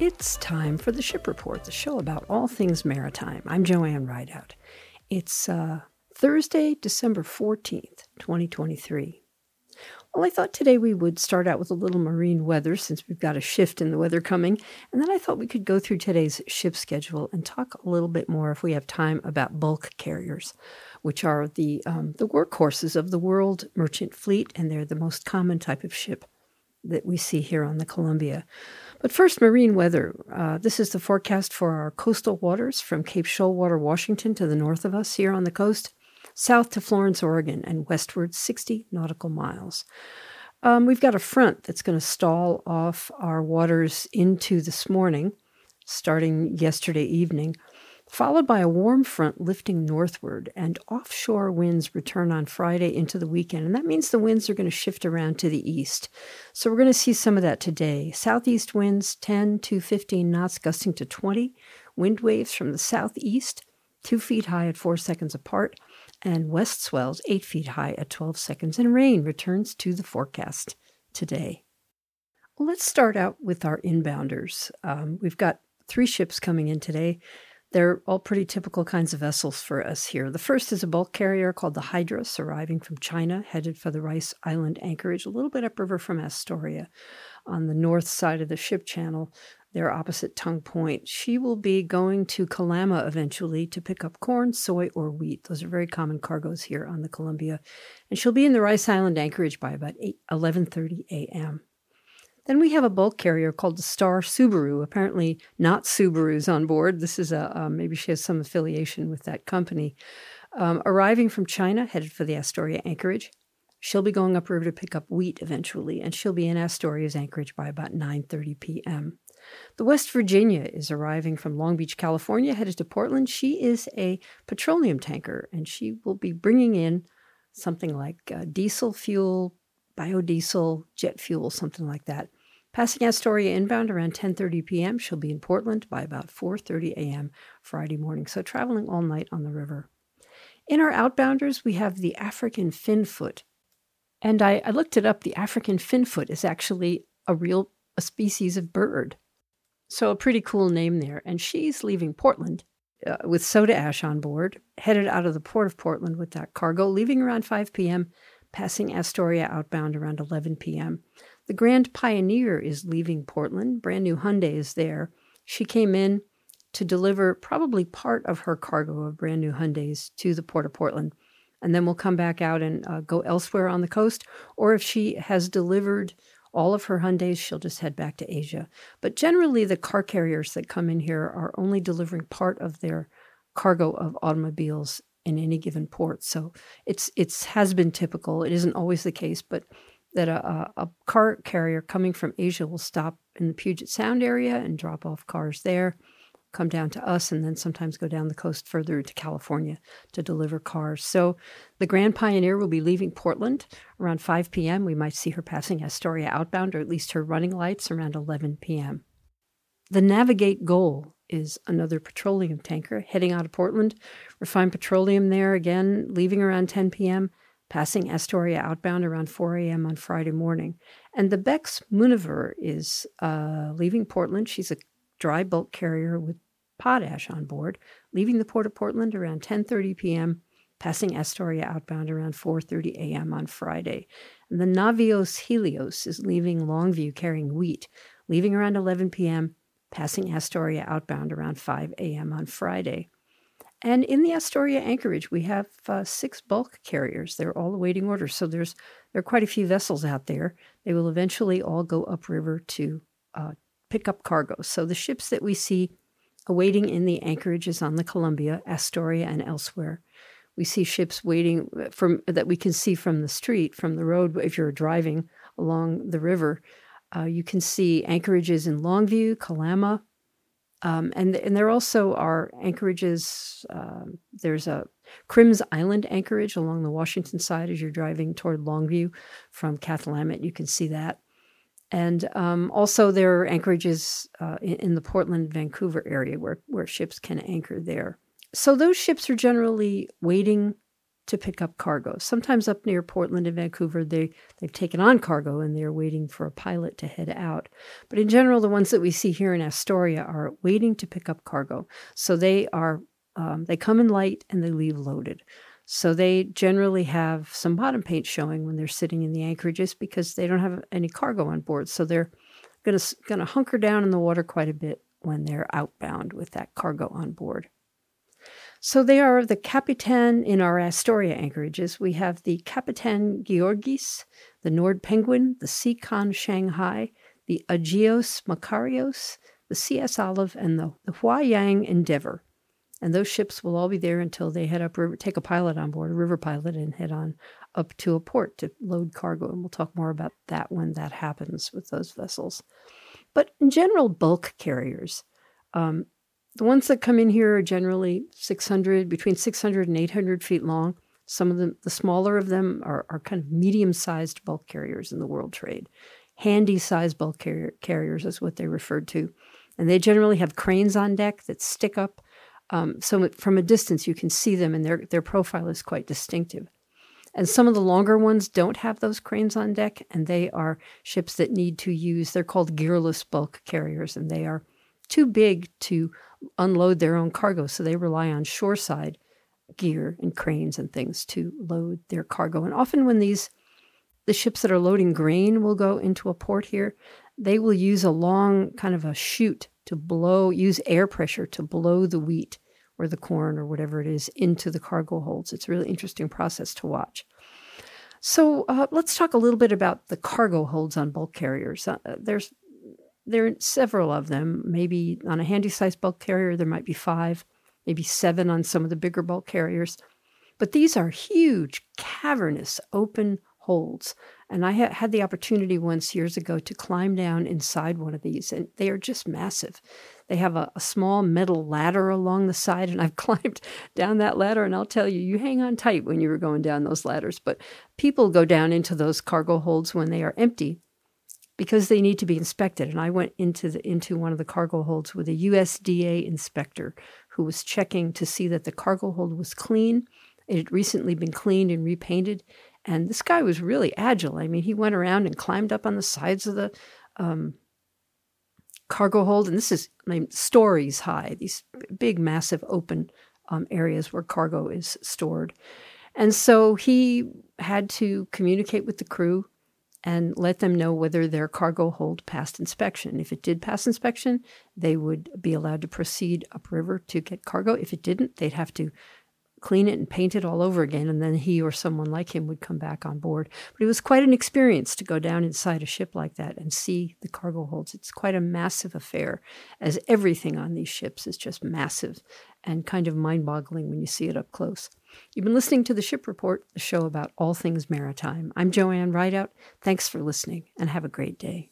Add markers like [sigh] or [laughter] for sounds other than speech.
It's time for the Ship Report, the show about all things maritime. I'm Joanne Rideout. It's uh, Thursday, December 14th, 2023. Well, I thought today we would start out with a little marine weather since we've got a shift in the weather coming. And then I thought we could go through today's ship schedule and talk a little bit more, if we have time, about bulk carriers, which are the, um, the workhorses of the world merchant fleet, and they're the most common type of ship that we see here on the Columbia. But first, marine weather. Uh, this is the forecast for our coastal waters from Cape Shoalwater, Washington, to the north of us here on the coast, south to Florence, Oregon, and westward 60 nautical miles. Um, we've got a front that's going to stall off our waters into this morning, starting yesterday evening followed by a warm front lifting northward, and offshore winds return on Friday into the weekend. And that means the winds are going to shift around to the east. So we're going to see some of that today. Southeast winds 10 to 15 knots, gusting to 20. Wind waves from the southeast, 2 feet high at 4 seconds apart, and west swells 8 feet high at 12 seconds. And rain returns to the forecast today. Let's start out with our inbounders. Um, we've got three ships coming in today. They're all pretty typical kinds of vessels for us here. The first is a bulk carrier called the Hydrus, arriving from China, headed for the Rice Island anchorage, a little bit upriver from Astoria on the north side of the ship channel. They're opposite Tongue Point. She will be going to Kalama eventually to pick up corn, soy, or wheat. Those are very common cargoes here on the Columbia. And she'll be in the Rice Island anchorage by about 8, 11.30 a.m. Then we have a bulk carrier called the Star Subaru. Apparently, not Subaru's on board. This is a um, maybe she has some affiliation with that company. Um, arriving from China, headed for the Astoria anchorage. She'll be going upriver to pick up wheat eventually, and she'll be in Astoria's anchorage by about 9:30 p.m. The West Virginia is arriving from Long Beach, California, headed to Portland. She is a petroleum tanker, and she will be bringing in something like uh, diesel fuel, biodiesel, jet fuel, something like that. Passing Astoria inbound around 10:30 p.m., she'll be in Portland by about 4:30 a.m. Friday morning. So traveling all night on the river. In our outbounders, we have the African finfoot. And I, I looked it up. The African finfoot is actually a real a species of bird. So a pretty cool name there. And she's leaving Portland uh, with soda ash on board, headed out of the port of Portland with that cargo, leaving around 5 p.m passing Astoria outbound around 11 p.m. The Grand Pioneer is leaving Portland. Brand new Hyundai is there. She came in to deliver probably part of her cargo of brand new Hyundais to the Port of Portland. And then we'll come back out and uh, go elsewhere on the coast. Or if she has delivered all of her Hyundais, she'll just head back to Asia. But generally, the car carriers that come in here are only delivering part of their cargo of automobiles in any given port. So it's it's has been typical. It isn't always the case, but that a, a, car carrier coming from Asia will stop in the Puget Sound area and drop off cars there, come down to us, and then sometimes go down the coast further to California to deliver cars. So the Grand Pioneer will be leaving Portland around 5 p.m. We might see her passing Astoria outbound, or at least her running lights around 11 p.m. The Navigate Goal is another petroleum tanker heading out of Portland. Refined petroleum there again, leaving around 10 p.m., passing Astoria outbound around 4 a.m. on Friday morning. And the Bex Muniver is uh, leaving Portland. She's a dry bulk carrier with potash on board, leaving the port of Portland around 10:30 p.m., passing Astoria outbound around 4:30 a.m. on Friday. And the Navios Helios is leaving Longview carrying wheat, leaving around 11 p.m passing Astoria outbound around 5 a.m. on Friday. And in the Astoria anchorage, we have uh, six bulk carriers. They're all awaiting orders. So there's there are quite a few vessels out there. They will eventually all go upriver to uh, pick up cargo. So the ships that we see awaiting in the anchorages on the Columbia, Astoria, and elsewhere. We see ships waiting uh, from that we can see from the street, from the road. If you're driving along the river, uh, you can see anchorages in Longview, Kalama, um, and and there also are anchorages. Uh, there's a Crims Island anchorage along the Washington side as you're driving toward Longview from Cathlamet. You can see that, and um, also there are anchorages uh, in, in, the Portland, Vancouver area where where ships can anchor there. So those ships are generally waiting to pick up cargo. Sometimes up near Portland and Vancouver, they, they've taken on cargo and they're waiting for a pilot to head out. But in general, the ones that we see here in Astoria are waiting to pick up cargo. So they are um, they come in light and they leave loaded. So they generally have some bottom paint showing when they're sitting in the anchorages because they don't have any cargo on board. So they're going to hunker down in the water quite a bit when they're outbound with that cargo on board. So they are the Capitan in our Astoria anchorages. We have the Capitan Georgis, the Nord Penguin, the Seacon Shanghai, the Agios Makarios, the CS Olive, and the, the Huayang Endeavor. And those ships will all be there until they head up river, take a pilot on board, a river pilot, and head on up to a port to load cargo. And we'll talk more about that when that happens with those vessels. But in general, bulk carriers, um, the ones that come in here are generally 600, between 600 and 800 feet long. Some of them, the smaller of them, are, are kind of medium sized bulk carriers in the world trade. Handy sized bulk carrier, carriers is what they're referred to. And they generally have cranes on deck that stick up. Um, so from a distance, you can see them, and their, their profile is quite distinctive. And some of the longer ones don't have those cranes on deck, and they are ships that need to use, they're called gearless bulk carriers, and they are too big to unload their own cargo. So they rely on shoreside gear and cranes and things to load their cargo. And often, when these the ships that are loading grain will go into a port here, they will use a long kind of a chute to blow, use air pressure to blow the wheat or the corn or whatever it is into the cargo holds. It's a really interesting process to watch. So uh, let's talk a little bit about the cargo holds on bulk carriers. Uh, there's there are several of them. Maybe on a handy sized bulk carrier, there might be five, maybe seven on some of the bigger bulk carriers. But these are huge, cavernous, open holds. And I ha- had the opportunity once years ago to climb down inside one of these, and they are just massive. They have a, a, small metal ladder along the side, and I've [laughs] climbed down that ladder. And I'll tell you, you hang on tight when you were going down those ladders. But people go down into those cargo holds when they are empty because they need to be inspected. And I went into the into one of the cargo holds with a USDA inspector who was checking to see that the cargo hold was clean. It had recently been cleaned and repainted. And this guy was really agile. I mean, he went around and climbed up on the sides of the um, cargo hold. And this is I mean, stories high, these big, massive open um, areas where cargo is stored. And so he had to communicate with the crew and let them know whether their cargo hold passed inspection. If it did pass inspection, they would be allowed to proceed upriver to get cargo. If it didn't, they'd have to clean it and paint it all over again, and then he or someone like him would come back on board. But it was quite an experience to go down inside a ship like that and see the cargo holds. It's quite a massive affair, as everything on these ships is just massive and kind of mind boggling when you see it up close. You've been listening to the Ship Report, the show about all things maritime. I'm Joanne Rideout. Thanks for listening and have a great day.